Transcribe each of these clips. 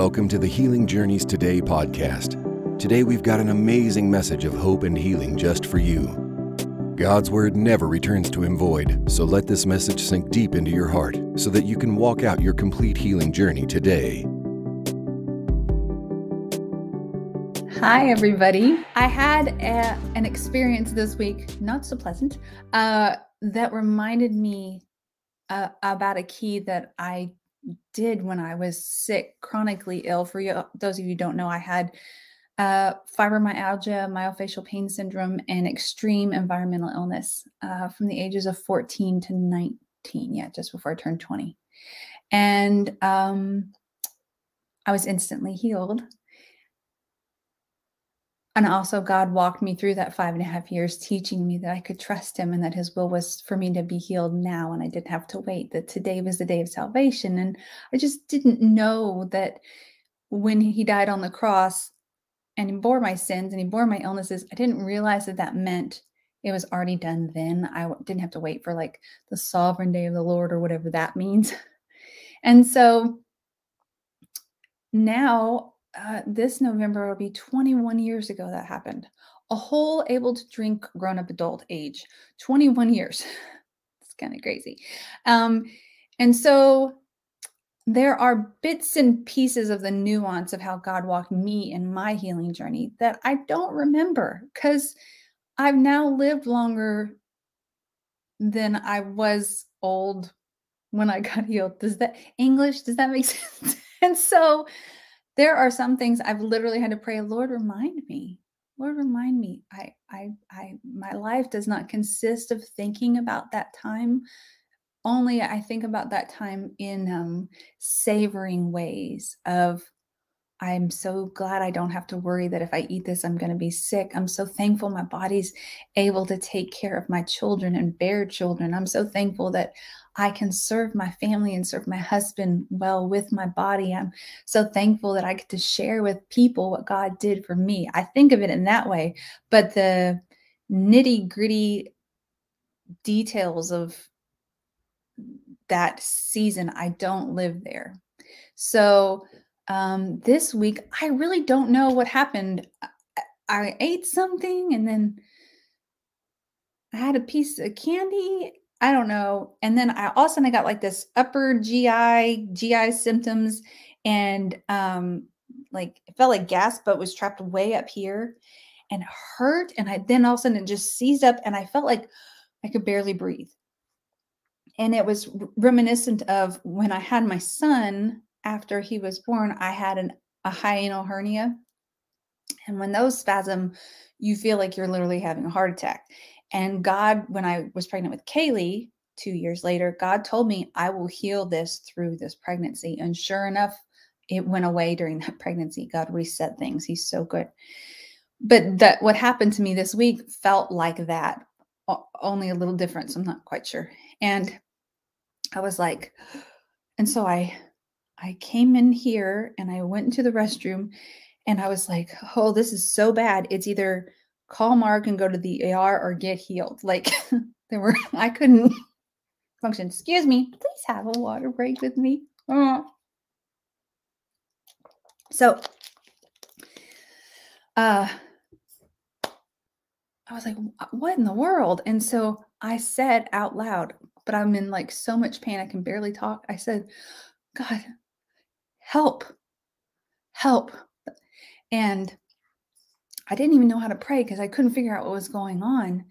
Welcome to the Healing Journeys Today podcast. Today we've got an amazing message of hope and healing just for you. God's word never returns to him void, so let this message sink deep into your heart so that you can walk out your complete healing journey today. Hi, everybody. I had a, an experience this week, not so pleasant, uh, that reminded me uh, about a key that I did when I was sick, chronically ill. For you, those of you don't know, I had uh, fibromyalgia, myofascial pain syndrome, and extreme environmental illness uh, from the ages of 14 to 19. Yeah, just before I turned 20. And um, I was instantly healed and also god walked me through that five and a half years teaching me that i could trust him and that his will was for me to be healed now and i didn't have to wait that today was the day of salvation. And i just didn't know that when he died on the cross and he bore my sins and he bore my illnesses i didn't realize that that meant it was already done then. I didn't have to wait for like the sovereign day of the lord or whatever that means. And so now uh, this November will be 21 years ago that happened. A whole able to drink grown up adult age, 21 years. it's kind of crazy. Um, and so there are bits and pieces of the nuance of how God walked me in my healing journey that I don't remember because I've now lived longer than I was old when I got healed. Does that English? Does that make sense? and so there are some things I've literally had to pray, Lord, remind me. Lord, remind me. I, I, I, my life does not consist of thinking about that time. Only I think about that time in um, savoring ways of I'm so glad I don't have to worry that if I eat this, I'm going to be sick. I'm so thankful my body's able to take care of my children and bear children. I'm so thankful that I can serve my family and serve my husband well with my body. I'm so thankful that I get to share with people what God did for me. I think of it in that way, but the nitty gritty details of that season, I don't live there. So, um, this week, I really don't know what happened. I, I ate something and then I had a piece of candy. I don't know. And then I all of a sudden I got like this upper GI, GI symptoms and um like it felt like gas, but was trapped way up here and hurt. And I then all of a sudden it just seized up and I felt like I could barely breathe. And it was reminiscent of when I had my son after he was born, I had an, a hiatal hernia. And when those spasm, you feel like you're literally having a heart attack. And God, when I was pregnant with Kaylee two years later, God told me, I will heal this through this pregnancy. And sure enough, it went away during that pregnancy. God reset things. He's so good. But that what happened to me this week felt like that, only a little different. So I'm not quite sure. And I was like, and so I I came in here and I went into the restroom and I was like, oh, this is so bad. It's either call Mark and go to the AR or get healed. Like there were, I couldn't function. Excuse me, please have a water break with me. Oh. So, uh, I was like, what in the world? And so I said out loud, but I'm in like so much pain, I can barely talk. I said, God, help, help. And I didn't even know how to pray because I couldn't figure out what was going on.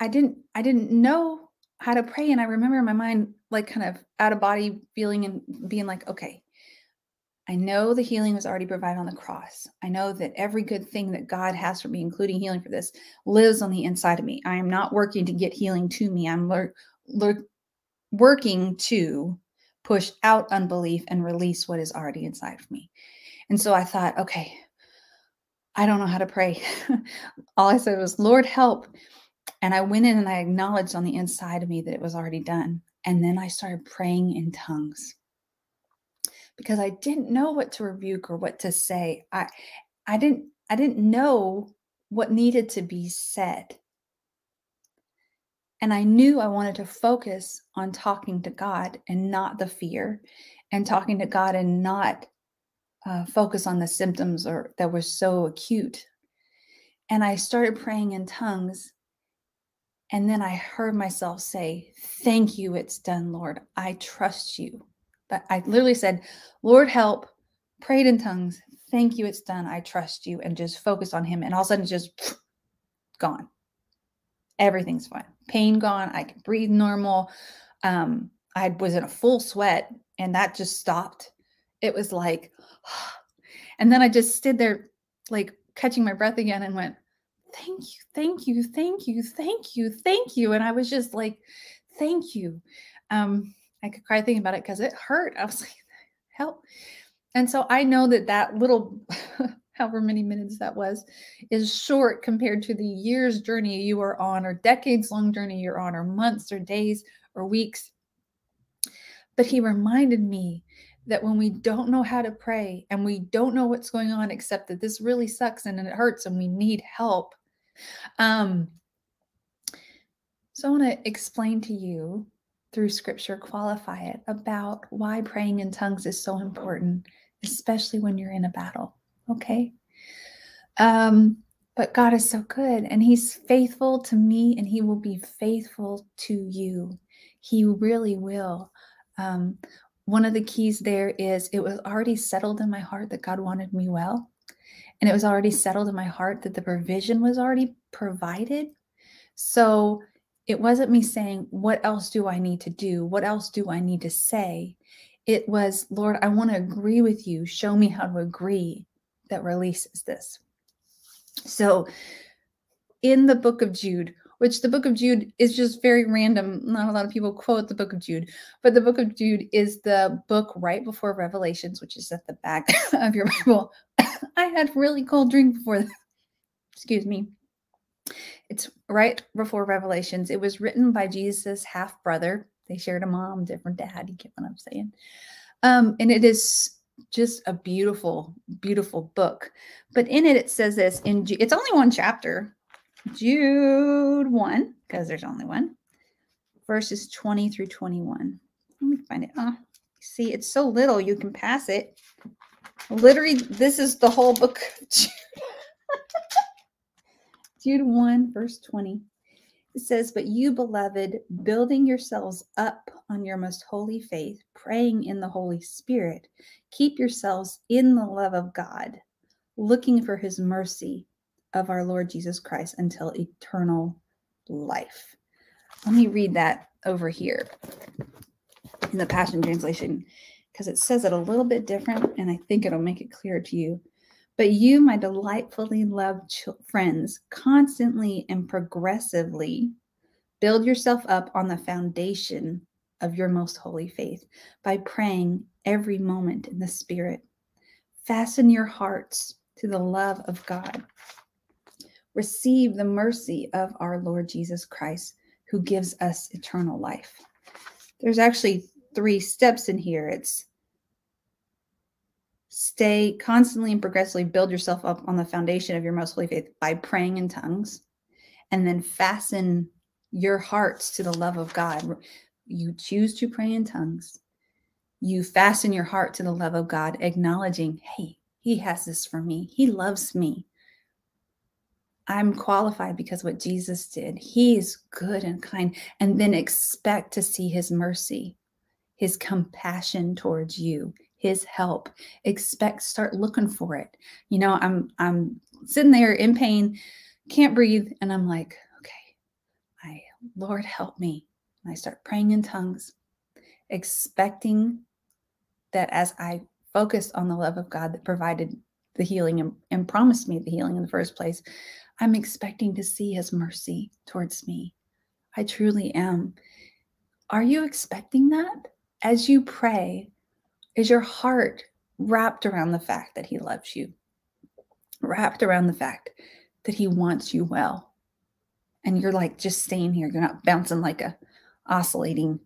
I didn't I didn't know how to pray and I remember my mind like kind of out of body feeling and being like, okay, I know the healing was already provided on the cross. I know that every good thing that God has for me, including healing for this, lives on the inside of me. I am not working to get healing to me. I'm le- le- working to push out unbelief and release what is already inside of me. And so I thought, okay, I don't know how to pray. All I said was, Lord, help. And I went in and I acknowledged on the inside of me that it was already done. And then I started praying in tongues because I didn't know what to rebuke or what to say. I I didn't I didn't know what needed to be said. And I knew I wanted to focus on talking to God and not the fear, and talking to God and not uh, focus on the symptoms or that were so acute. And I started praying in tongues. And then I heard myself say, Thank you, it's done, Lord. I trust you. But I literally said, Lord, help, prayed in tongues. Thank you, it's done. I trust you. And just focus on Him. And all of a sudden, just gone. Everything's fine. Pain gone. I can breathe normal. Um, I was in a full sweat and that just stopped. It was like, and then I just stood there, like catching my breath again and went, Thank you, thank you, thank you, thank you, thank you. And I was just like, Thank you. Um, I could cry thinking about it because it hurt. I was like, Help. And so I know that that little, however many minutes that was, is short compared to the year's journey you are on, or decades long journey you're on, or months, or days, or weeks. But he reminded me that when we don't know how to pray and we don't know what's going on, except that this really sucks and it hurts and we need help. Um, so I want to explain to you through scripture, qualify it about why praying in tongues is so important, especially when you're in a battle. Okay. Um, but God is so good and He's faithful to me and He will be faithful to you. He really will. Um, one of the keys there is it was already settled in my heart that God wanted me well. And it was already settled in my heart that the provision was already provided. So it wasn't me saying, What else do I need to do? What else do I need to say? It was, Lord, I want to agree with you. Show me how to agree that releases this. So in the book of Jude, which the book of Jude is just very random. Not a lot of people quote the book of Jude, but the book of Jude is the book right before Revelations, which is at the back of your Bible. I had really cold drink before. Excuse me. It's right before Revelations. It was written by Jesus' half brother. They shared a mom, different dad. You get what I'm saying? Um, and it is just a beautiful, beautiful book. But in it, it says this in it's only one chapter, Jude 1, because there's only one, verses 20 through 21. Let me find it. Oh, see, it's so little, you can pass it. Literally, this is the whole book Jude. Jude 1, verse 20. It says, But you, beloved, building yourselves up on your most holy faith, praying in the Holy Spirit, keep yourselves in the love of God, looking for his mercy of our Lord Jesus Christ until eternal life. Let me read that over here in the Passion Translation because it says it a little bit different and I think it'll make it clear to you. But you, my delightfully loved ch- friends, constantly and progressively build yourself up on the foundation of your most holy faith by praying every moment in the Spirit. Fasten your hearts to the love of God receive the mercy of our Lord Jesus Christ, who gives us eternal life. There's actually three steps in here. It's stay constantly and progressively build yourself up on the foundation of your most holy faith by praying in tongues, and then fasten your hearts to the love of God. You choose to pray in tongues. You fasten your heart to the love of God, acknowledging, hey, He has this for me. He loves me. I'm qualified because what Jesus did. He's good and kind. And then expect to see his mercy, his compassion towards you, his help. Expect, start looking for it. You know, I'm I'm sitting there in pain, can't breathe, and I'm like, okay, I Lord help me. And I start praying in tongues, expecting that as I focused on the love of God that provided the healing and, and promised me the healing in the first place, I'm expecting to see his mercy towards me. I truly am. Are you expecting that? As you pray, is your heart wrapped around the fact that he loves you? Wrapped around the fact that he wants you well? And you're like just staying here. You're not bouncing like a oscillating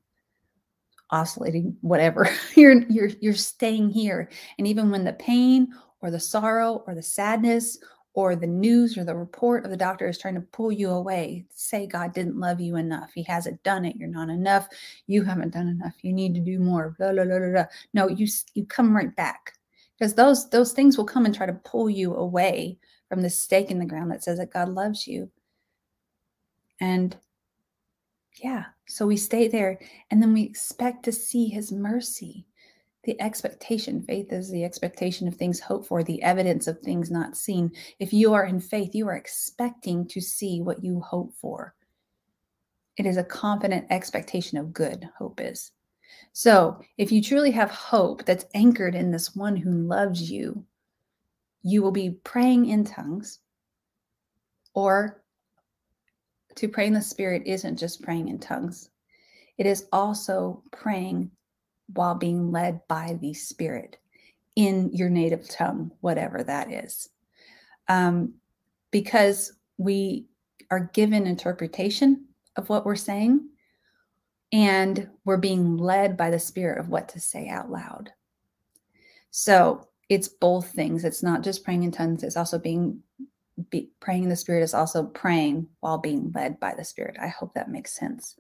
oscillating whatever you're you're you're staying here and even when the pain or the sorrow or the sadness or the news or the report of the doctor is trying to pull you away, say God didn't love you enough. He hasn't done it. You're not enough. You haven't done enough. You need to do more. Blah, blah, blah. No, you you come right back because those those things will come and try to pull you away from the stake in the ground that says that God loves you. And yeah, so we stay there and then we expect to see his mercy. The expectation, faith is the expectation of things hoped for, the evidence of things not seen. If you are in faith, you are expecting to see what you hope for. It is a confident expectation of good, hope is. So, if you truly have hope that's anchored in this one who loves you, you will be praying in tongues. Or to pray in the Spirit isn't just praying in tongues, it is also praying while being led by the Spirit in your native tongue, whatever that is. Um, because we are given interpretation of what we're saying and we're being led by the spirit of what to say out loud. So it's both things. It's not just praying in tongues, it's also being be, praying in the spirit is also praying while being led by the spirit. I hope that makes sense.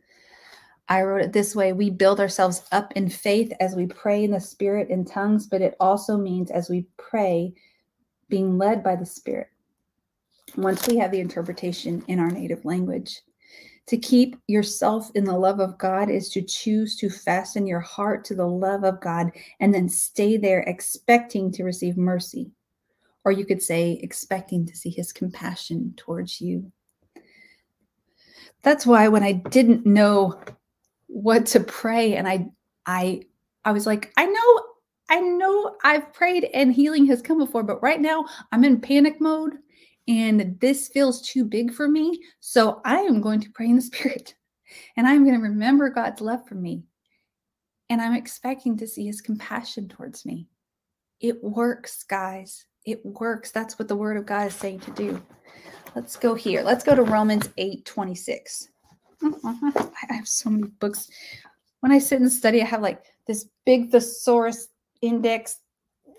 I wrote it this way We build ourselves up in faith as we pray in the spirit in tongues, but it also means as we pray, being led by the spirit. Once we have the interpretation in our native language, to keep yourself in the love of God is to choose to fasten your heart to the love of God and then stay there expecting to receive mercy. Or you could say, expecting to see his compassion towards you. That's why when I didn't know what to pray and I I I was like, I know I know I've prayed and healing has come before, but right now I'm in panic mode and this feels too big for me. So I am going to pray in the spirit and I'm going to remember God's love for me. And I'm expecting to see his compassion towards me. It works, guys. It works. That's what the word of God is saying to do. Let's go here. Let's go to Romans 8 26. I have so many books. When I sit and study, I have like this big thesaurus index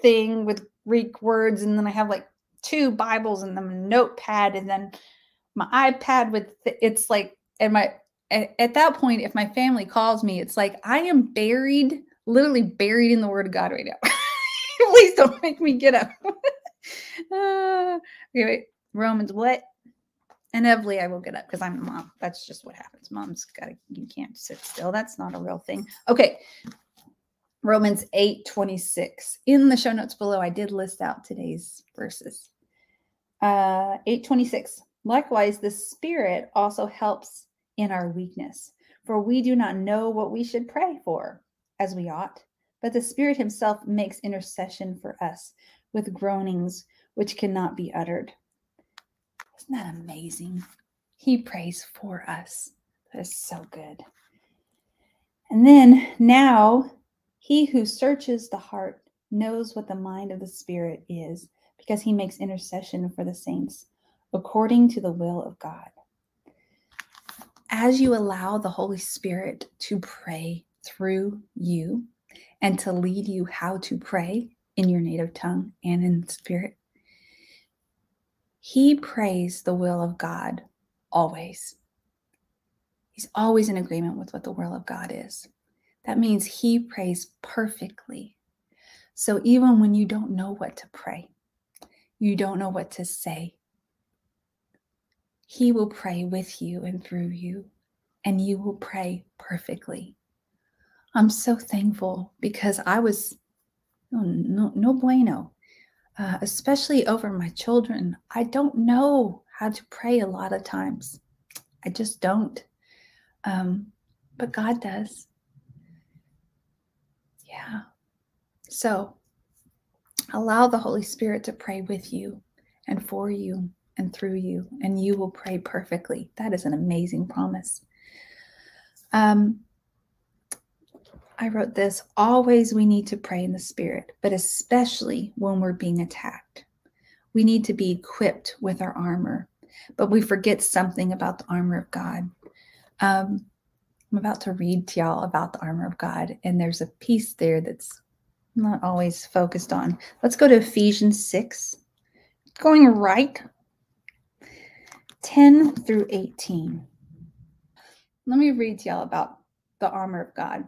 thing with Greek words, and then I have like two Bibles and then a notepad and then my iPad with it's like and my at, at that point if my family calls me it's like I am buried literally buried in the word of God right now. Please don't make me get up. uh, okay, wait. Romans what? Inevitably, I will get up because I'm a mom. That's just what happens. Mom's got to, you can't sit still. That's not a real thing. Okay. Romans 8 26. In the show notes below, I did list out today's verses. Uh, 826. Likewise, the Spirit also helps in our weakness, for we do not know what we should pray for as we ought, but the Spirit Himself makes intercession for us with groanings which cannot be uttered. Isn't that amazing? He prays for us. That is so good. And then now, He who searches the heart knows what the mind of the Spirit is because he makes intercession for the saints according to the will of God. As you allow the Holy Spirit to pray through you and to lead you how to pray in your native tongue and in spirit, he prays the will of God always. He's always in agreement with what the will of God is. That means he prays perfectly. So even when you don't know what to pray, you don't know what to say. He will pray with you and through you, and you will pray perfectly. I'm so thankful because I was no, no, no bueno, uh, especially over my children. I don't know how to pray a lot of times. I just don't. Um, but God does. Yeah. So Allow the Holy Spirit to pray with you and for you and through you, and you will pray perfectly. That is an amazing promise. Um, I wrote this always we need to pray in the Spirit, but especially when we're being attacked. We need to be equipped with our armor, but we forget something about the armor of God. Um, I'm about to read to y'all about the armor of God, and there's a piece there that's not always focused on. Let's go to Ephesians 6, going right 10 through 18. Let me read to y'all about the armor of God.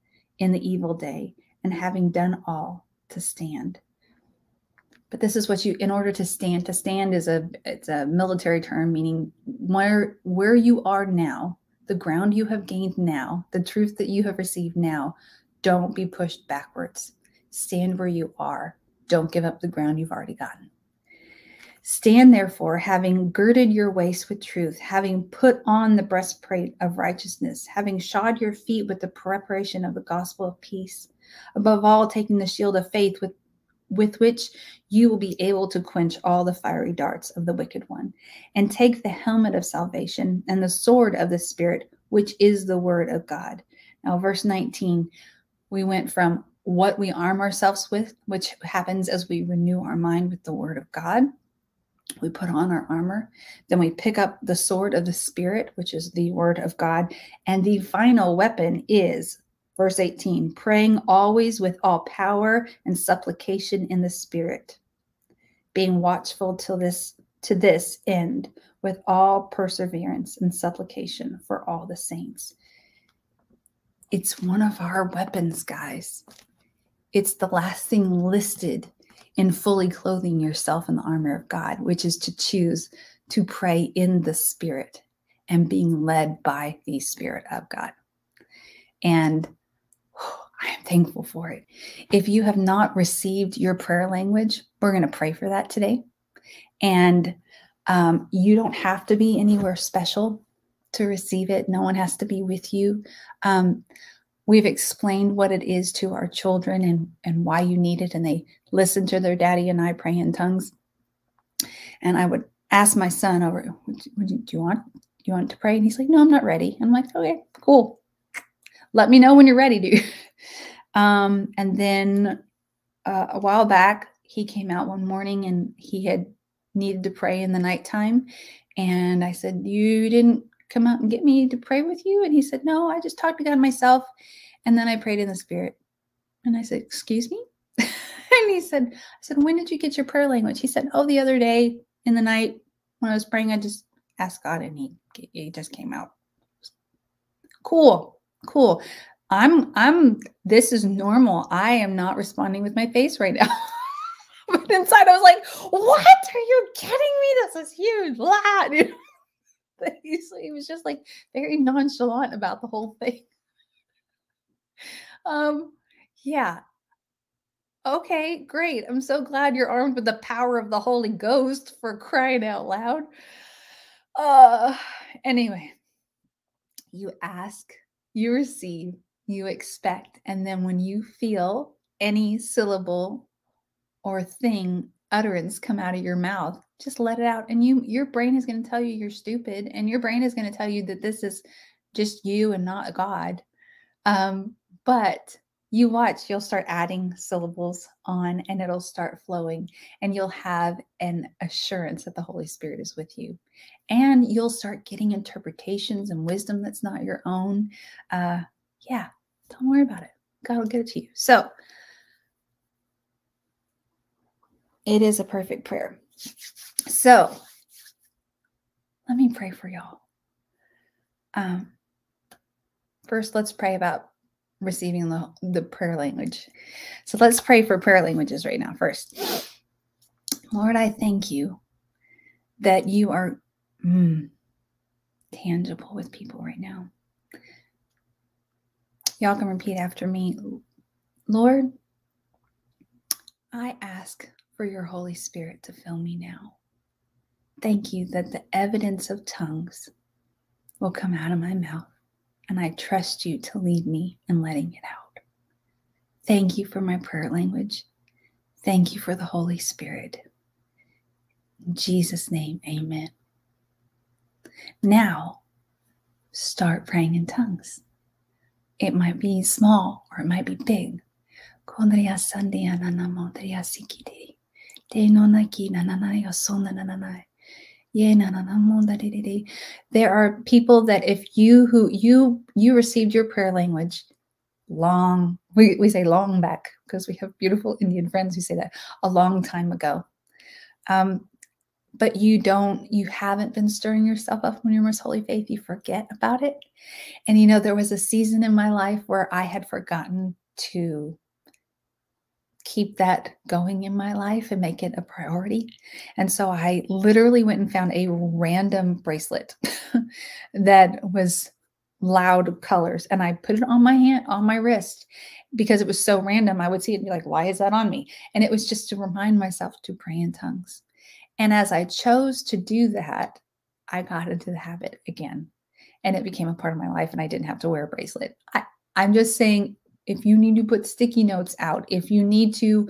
in the evil day, and having done all, to stand. But this is what you, in order to stand, to stand is a it's a military term meaning where where you are now, the ground you have gained now, the truth that you have received now. Don't be pushed backwards. Stand where you are. Don't give up the ground you've already gotten. Stand therefore, having girded your waist with truth, having put on the breastplate of righteousness, having shod your feet with the preparation of the gospel of peace, above all, taking the shield of faith with, with which you will be able to quench all the fiery darts of the wicked one, and take the helmet of salvation and the sword of the Spirit, which is the word of God. Now, verse 19, we went from what we arm ourselves with, which happens as we renew our mind with the word of God we put on our armor. Then we pick up the sword of the Spirit, which is the word of God. And the final weapon is verse 18 praying always with all power and supplication in the Spirit, being watchful till this to this end with all perseverance and supplication for all the saints. It's one of our weapons, guys. It's the last thing listed in fully clothing yourself in the armor of God, which is to choose to pray in the Spirit and being led by the Spirit of God. And I am thankful for it. If you have not received your prayer language, we're going to pray for that today. And um, you don't have to be anywhere special to receive it. No one has to be with you. Um, we've explained what it is to our children and, and why you need it. And they listen to their daddy and I pray in tongues. And I would ask my son over, do you want, you want to pray? And he's like, no, I'm not ready. I'm like, okay, cool. Let me know when you're ready, dude. um, and then uh, a while back, he came out one morning and he had needed to pray in the nighttime. And I said, you didn't come out and get me to pray with you? And he said, No, I just talked to God myself. And then I prayed in the spirit. And I said, Excuse me? and he said, I said, When did you get your prayer language? He said, Oh, the other day in the night when I was praying, I just asked God and he, he just came out. Cool. Cool. I'm I'm this is normal. I am not responding with my face right now. but inside I was like, what are you kidding me? This is huge. he was just like very nonchalant about the whole thing. Um, yeah. Okay, great. I'm so glad you're armed with the power of the Holy Ghost for crying out loud. Uh, anyway, you ask, you receive, you expect, and then when you feel any syllable or thing utterance come out of your mouth just let it out. And you your brain is going to tell you you're stupid and your brain is going to tell you that this is just you and not god. Um, but you watch you'll start adding syllables on and it'll start flowing and you'll have an assurance that the holy spirit is with you. And you'll start getting interpretations and wisdom that's not your own. Uh yeah don't worry about it. God will get it to you. So It is a perfect prayer. So let me pray for y'all. Um, first, let's pray about receiving the, the prayer language. So let's pray for prayer languages right now, first. Lord, I thank you that you are mm, tangible with people right now. Y'all can repeat after me. Lord, I ask for your Holy Spirit to fill me now. Thank you that the evidence of tongues will come out of my mouth, and I trust you to lead me in letting it out. Thank you for my prayer language. Thank you for the Holy Spirit. In Jesus' name, amen. Now, start praying in tongues. It might be small or it might be big, nananai osona nananai. There are people that if you who you you received your prayer language long, we, we say long back because we have beautiful Indian friends who say that a long time ago. Um, but you don't, you haven't been stirring yourself up when you're most holy faith, you forget about it. And you know, there was a season in my life where I had forgotten to keep that going in my life and make it a priority. And so I literally went and found a random bracelet that was loud colors and I put it on my hand, on my wrist because it was so random. I would see it and be like, why is that on me? And it was just to remind myself to pray in tongues. And as I chose to do that, I got into the habit again and it became a part of my life and I didn't have to wear a bracelet. I, I'm just saying if you need to put sticky notes out, if you need to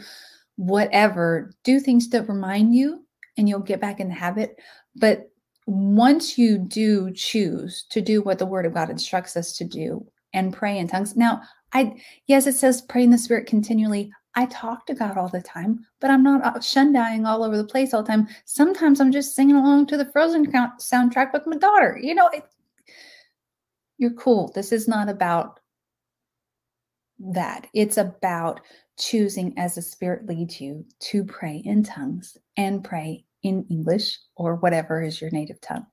whatever, do things that remind you and you'll get back in the habit. But once you do choose to do what the word of God instructs us to do and pray in tongues. Now, I yes, it says pray in the spirit continually. I talk to God all the time, but I'm not uh, shundying all over the place all the time. Sometimes I'm just singing along to the Frozen soundtrack with my daughter. You know, it, you're cool. This is not about that. It's about choosing as the Spirit leads you to pray in tongues and pray in English or whatever is your native tongue.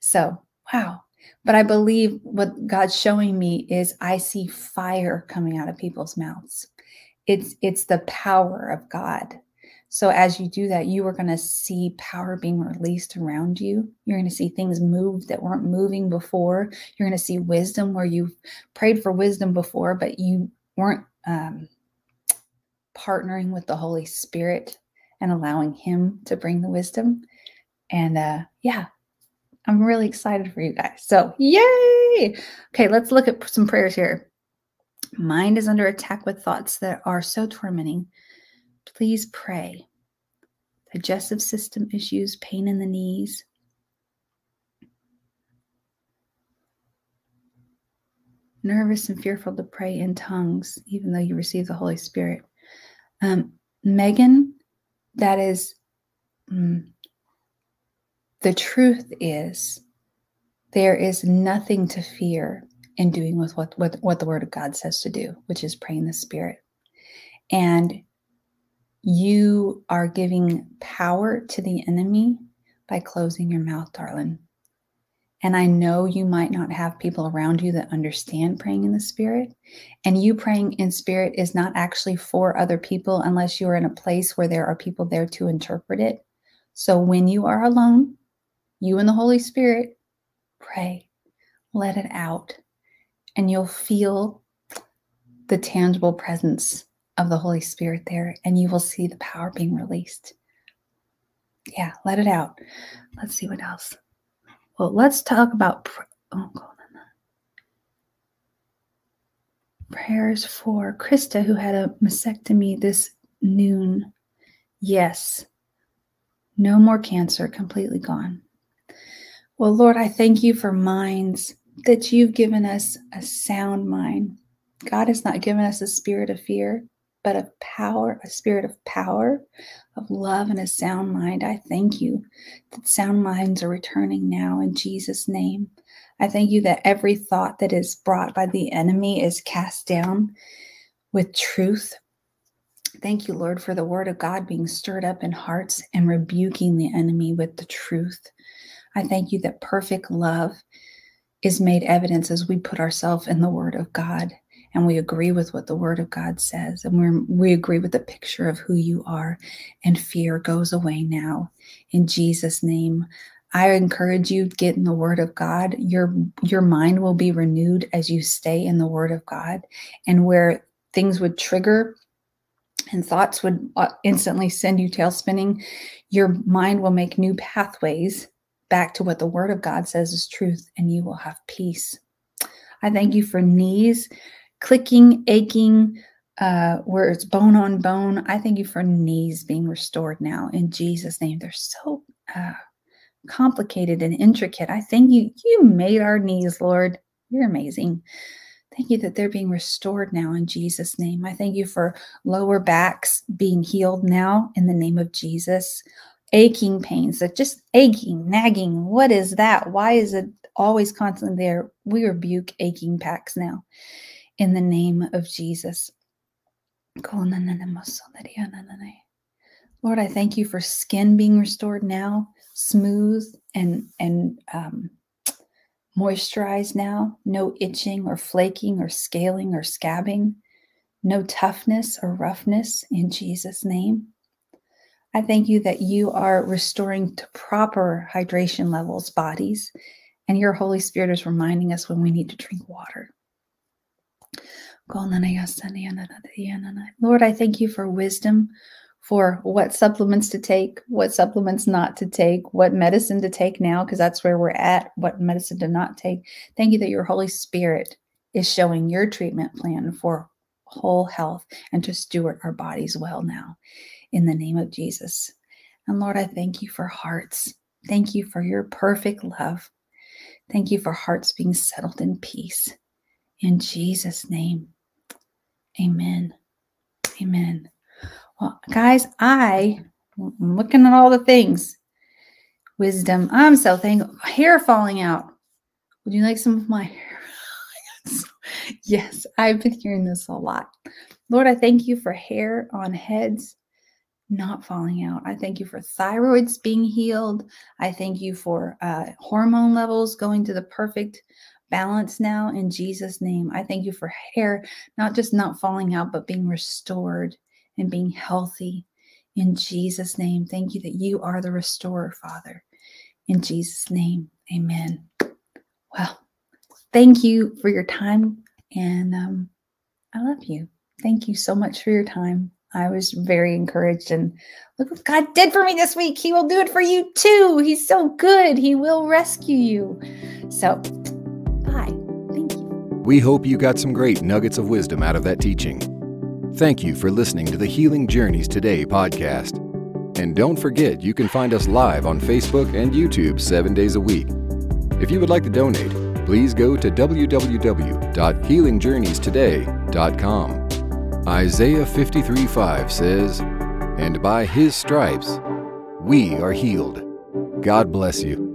So, wow. But I believe what God's showing me is I see fire coming out of people's mouths. It's it's the power of God. So as you do that, you are going to see power being released around you. You're going to see things move that weren't moving before. You're going to see wisdom where you've prayed for wisdom before, but you weren't um, partnering with the Holy Spirit and allowing Him to bring the wisdom. And uh, yeah, I'm really excited for you guys. So, yay! Okay, let's look at some prayers here. Mind is under attack with thoughts that are so tormenting. Please pray. Digestive system issues, pain in the knees, nervous and fearful to pray in tongues, even though you receive the Holy Spirit. Um, Megan, that is mm, the truth is there is nothing to fear in doing with what, what, what the Word of God says to do, which is praying the Spirit. And you are giving power to the enemy by closing your mouth, darling. And I know you might not have people around you that understand praying in the spirit. And you praying in spirit is not actually for other people unless you are in a place where there are people there to interpret it. So when you are alone, you and the Holy Spirit, pray, let it out, and you'll feel the tangible presence of the Holy Spirit there, and you will see the power being released. Yeah, let it out. Let's see what else. Well, let's talk about pr- oh, prayers for Krista, who had a mastectomy this noon. Yes, no more cancer, completely gone. Well, Lord, I thank you for minds that you've given us a sound mind. God has not given us a spirit of fear, but of power, a spirit of power, of love, and a sound mind. I thank you that sound minds are returning now in Jesus' name. I thank you that every thought that is brought by the enemy is cast down with truth. Thank you, Lord, for the word of God being stirred up in hearts and rebuking the enemy with the truth. I thank you that perfect love is made evidence as we put ourselves in the word of God and we agree with what the word of God says. And we we agree with the picture of who you are. And fear goes away now. In Jesus name I encourage you get in the word of God. Your your mind will be renewed as you stay in the word of God. And where things would trigger and thoughts would uh, instantly send you tail spinning your mind will make new pathways back to what the word of God says is truth and you will have peace. I thank you for knees clicking, aching, uh, where it's bone on bone. I thank you for knees being restored now in Jesus' name. They're so uh, complicated and intricate. I thank you. You made our knees, Lord. You're amazing. Thank you that they're being restored now in Jesus' name. I thank you for lower backs being healed now in the name of Jesus. Aching pains, that just aching, nagging. What is that? Why is it always constantly there? We rebuke aching packs now in the name of Jesus. Lord, I thank you for skin being restored now, smooth and and um, moisturized now. No itching or flaking or scaling or scabbing. No toughness or roughness in Jesus' name. I thank you that you are restoring to proper hydration levels bodies, and your Holy Spirit is reminding us when we need to drink water. Lord, I thank you for wisdom for what supplements to take, what supplements not to take, what medicine to take now, because that's where we're at, what medicine to not take. Thank you that your Holy Spirit is showing your treatment plan for whole health and to steward our bodies well now in the name of Jesus. And Lord, I thank you for hearts. Thank you for your perfect love. Thank you for hearts being settled in peace. In Jesus' name, amen. Amen. Well, guys, I, am looking at all the things. Wisdom. I'm so thankful. Hair falling out. Would you like some of my hair? yes, I've been hearing this a lot. Lord, I thank you for hair on heads not falling out. I thank you for thyroids being healed. I thank you for uh, hormone levels going to the perfect balance now in Jesus' name. I thank you for hair not just not falling out, but being restored and being healthy in Jesus' name. Thank you that you are the restorer, Father. In Jesus' name, amen. Well, thank you for your time. And um, I love you. Thank you so much for your time. I was very encouraged and look what God did for me this week. He will do it for you too. He's so good. He will rescue you. So. We hope you got some great nuggets of wisdom out of that teaching. Thank you for listening to the Healing Journeys Today podcast. And don't forget, you can find us live on Facebook and YouTube seven days a week. If you would like to donate, please go to www.healingjourneystoday.com. Isaiah 53 5 says, And by his stripes we are healed. God bless you.